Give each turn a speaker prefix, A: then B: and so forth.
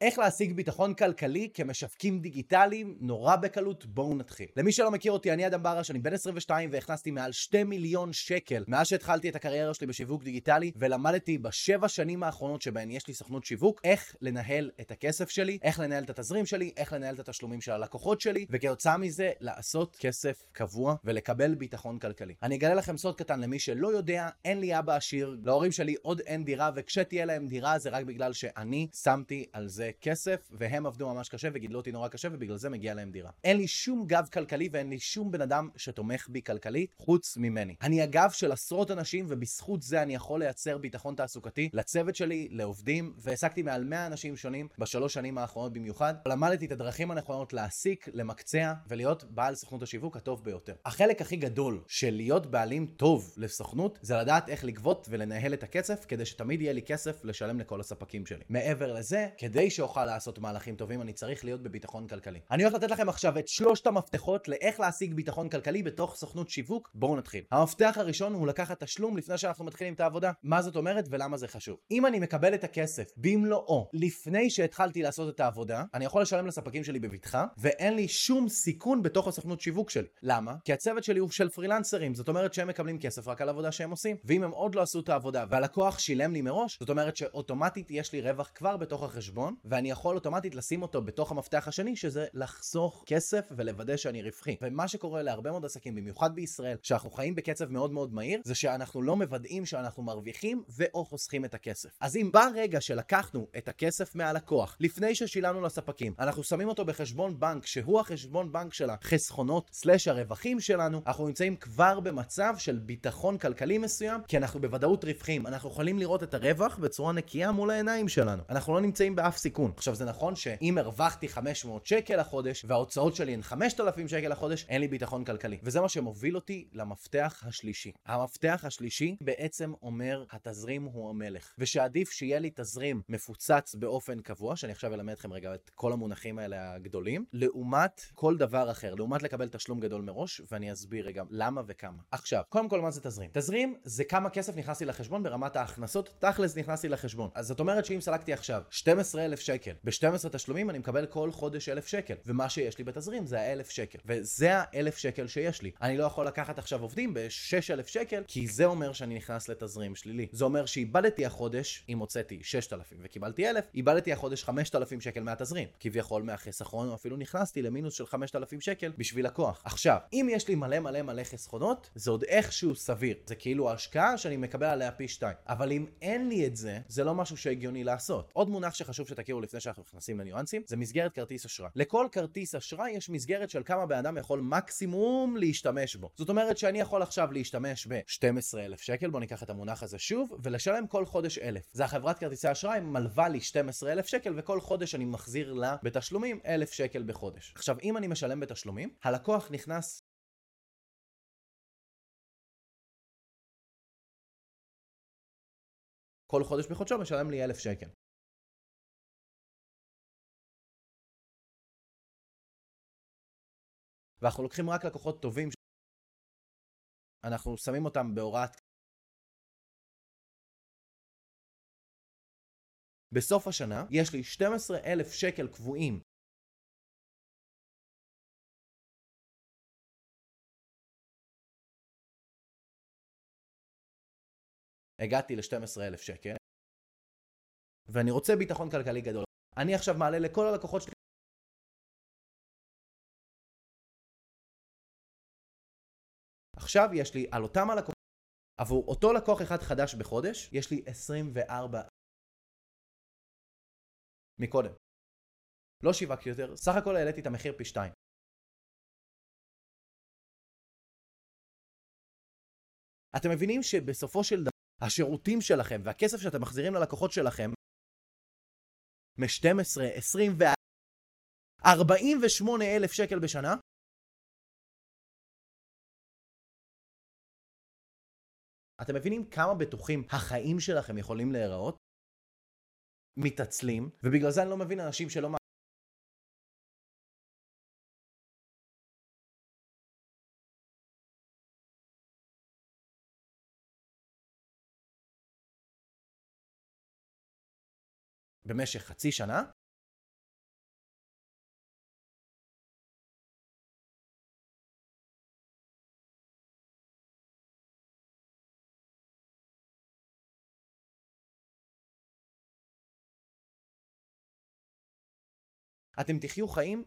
A: איך להשיג ביטחון כלכלי כמשווקים דיגיטליים, נורא בקלות, בואו נתחיל. למי שלא מכיר אותי, אני אדם ברש, אני בן 22 והכנסתי מעל 2 מיליון שקל מאז שהתחלתי את הקריירה שלי בשיווק דיגיטלי, ולמדתי בשבע שנים האחרונות שבהן יש לי סוכנות שיווק, איך לנהל את הכסף שלי, איך לנהל את התזרים שלי, איך לנהל את התשלומים של הלקוחות שלי, וכתוצאה מזה לעשות כסף קבוע ולקבל ביטחון כלכלי. אני אגלה לכם סוד קטן למי שלא יודע, אין לי אבא עשיר, להורים שלי עוד אין דירה, וכשתהיה להם דירה זה רק בגלל שאני שמתי על זה כסף, והם עבדו ממש קשה וגידלו אותי נורא קשה, ובגלל זה מגיע להם דירה. אין לי שום גב כלכלי ואין לי שום בן אדם שתומך בי כלכלית, חוץ ממני. אני הגב של עשרות אנשים, ובזכות זה אני יכול לייצר ביטחון תעסוקתי לצוות שלי, לעובדים, והעסקתי מעל 100 אנשים שונים בשלוש שנים האחרונות במיוחד. למדתי את הדרכים הנכונות להעסיק, למקצע ולהיות בעל סוכנות השיווק הטוב ביותר. החלק הכי גדול של להיות בעלים טוב לסוכנות, זה לדעת איך לגבות ולנהל את הכסף, כדי שתמיד יהיה לי כסף לשלם לכל הספקים שלי. מעבר לזה, כדי שאוכל לעשות מהלכים טובים, אני צריך להיות בביטחון כלכלי. אני הולך לתת לכם עכשיו את שלושת המפתחות לאיך להשיג ביטחון כלכלי בתוך סוכנות שיווק. בואו נתחיל. המפתח הראשון הוא לקחת תשלום לפני שאנחנו מתחילים את העבודה. מה זאת אומרת ולמה זה חשוב. אם אני מקבל את הכסף במלואו לפני שהתחלתי לעשות את העבודה, אני יכול לשלם לספקים שלי בבטחה, ואין לי שום סיכון בתוך הסוכנות שיווק שלי. למה? כי הצוות שלי הוא של פרילנסרים, זאת אומרת שהם מקבלים כסף רק על עבודה שהם עושים. ואם הם עוד לא עשו את העבודה והלקוח שילם לי מראש, זאת אומרת שאוטומטית יש לי רווח כבר בתוך החשבון, ואני יכול אוטומטית לשים אותו בתוך המפתח השני, שזה לחסוך כסף ולוודא שאני רווחי. ומה שקורה להרבה מאוד עסקים, במיוחד בישראל, שאנחנו חיים בקצב מאוד מאוד מהיר, זה שאנחנו לא מוודאים שאנחנו מרוויחים ו/או חוסכים את הכסף. אז אם ברגע שלקחנו את הכסף מהלקוח, לפני ששילמנו לספקים, אנחנו שמים אותו בחשבון בנק, שהוא החשבון בנק של החסכונות סלש הרווחים שלנו, אנחנו נמצאים כבר במצב של ביטחון כלכלי מסוים, כי אנחנו בוודאות רווחים. אנחנו יכולים לראות את הרווח בצורה נקייה מול העיניים שלנו. אנחנו לא נמצאים באף סיכון. עכשיו זה נכון שאם הרווחתי 500 שקל לחודש וההוצאות שלי הן 5,000 שקל לחודש, אין לי ביטחון כלכלי. וזה מה שמוביל אותי למפתח השלישי. המפתח השלישי בעצם אומר התזרים הוא המלך. ושעדיף שיהיה לי תזרים מפוצץ באופן קבוע, שאני עכשיו אלמד אתכם רגע את כל המונחים האלה הגדולים, לעומת כל דבר אחר, לעומת לקבל תשלום גדול מראש, ואני אסביר רגע למה וכמה. עכשיו, קודם כל מה זה תזרים? תזרים זה כמה כסף נכנס לי לחשבון ברמת ההכנסות, תכלס נכנס לי לחשבון. אז זאת אומרת שאם סלקתי עכשיו 12,000 שקל, ב-12 תשלומים אני מקבל כל חודש 1,000 שקל, ומה שיש לי בתזרים זה ה-1,000 שקל, וזה ה-1,000 שקל שיש לי. אני לא יכול לקחת עכשיו עובדים ב-6,000 שקל, כי זה אומר שאני נכנס לתזרים שלילי. זה אומר שאיבדתי החודש, אם הוצאתי 6,000 וקיבלתי 1,000, איבדתי החודש 5,000 שקל מהתזרים. כביכול מהחסכון, או אפילו נכנסתי למינוס של 5,000 שקל בשביל לקוח. עכשיו, אם יש לי מלא מלא מלא חסכונות, זה עוד איכשהו סביר. זה כאילו ההשקעה שאני מקבל עליה פי 2. אבל אם אין לי את זה, זה לא משהו שהגיוני לעשות. עוד מונח שחשוב שתכירו לפני שאנחנו נכנסים לניואנסים, זה מסגרת כרטיס אשראי. לכל כרטיס אשראי יש מסגרת של כמה בן אדם יכול מקסימום להשתמש בו. זאת אומרת שאני יכול עכשיו להשתמש ב-12,000 שקל, בואו ניקח את המונח הזה שוב, ולשלם כל חודש 1,000. זה החברת כרטיסי אשראי מלווה לי 12,000 שקל, וכל חודש אני מחזיר לה בתשלומים 1,000 שקל בחודש. עכשיו, אם אני משלם בתשלומים, הלקוח נכנס כל חודש בחודשו משלם לי 1,000 שקל. ואנחנו לוקחים רק לקוחות טובים, אנחנו שמים אותם בהוראת... בסוף השנה יש לי 12,000 שקל קבועים הגעתי ל-12,000 שקל, ואני רוצה ביטחון כלכלי גדול. אני עכשיו מעלה לכל הלקוחות שלי עכשיו יש לי על אותם הלקוחות, עבור אותו לקוח אחד חדש בחודש, יש לי 24 מקודם. לא שיווקתי יותר, סך הכל העליתי את המחיר פי 2. אתם מבינים שבסופו של דבר השירותים שלכם והכסף שאתם מחזירים ללקוחות שלכם מ-12, 20 ו... 48 אלף שקל בשנה אתם מבינים כמה בטוחים החיים שלכם יכולים להיראות? מתעצלים, ובגלל זה אני לא מבין אנשים שלא במשך חצי שנה, אתם תחיו חיים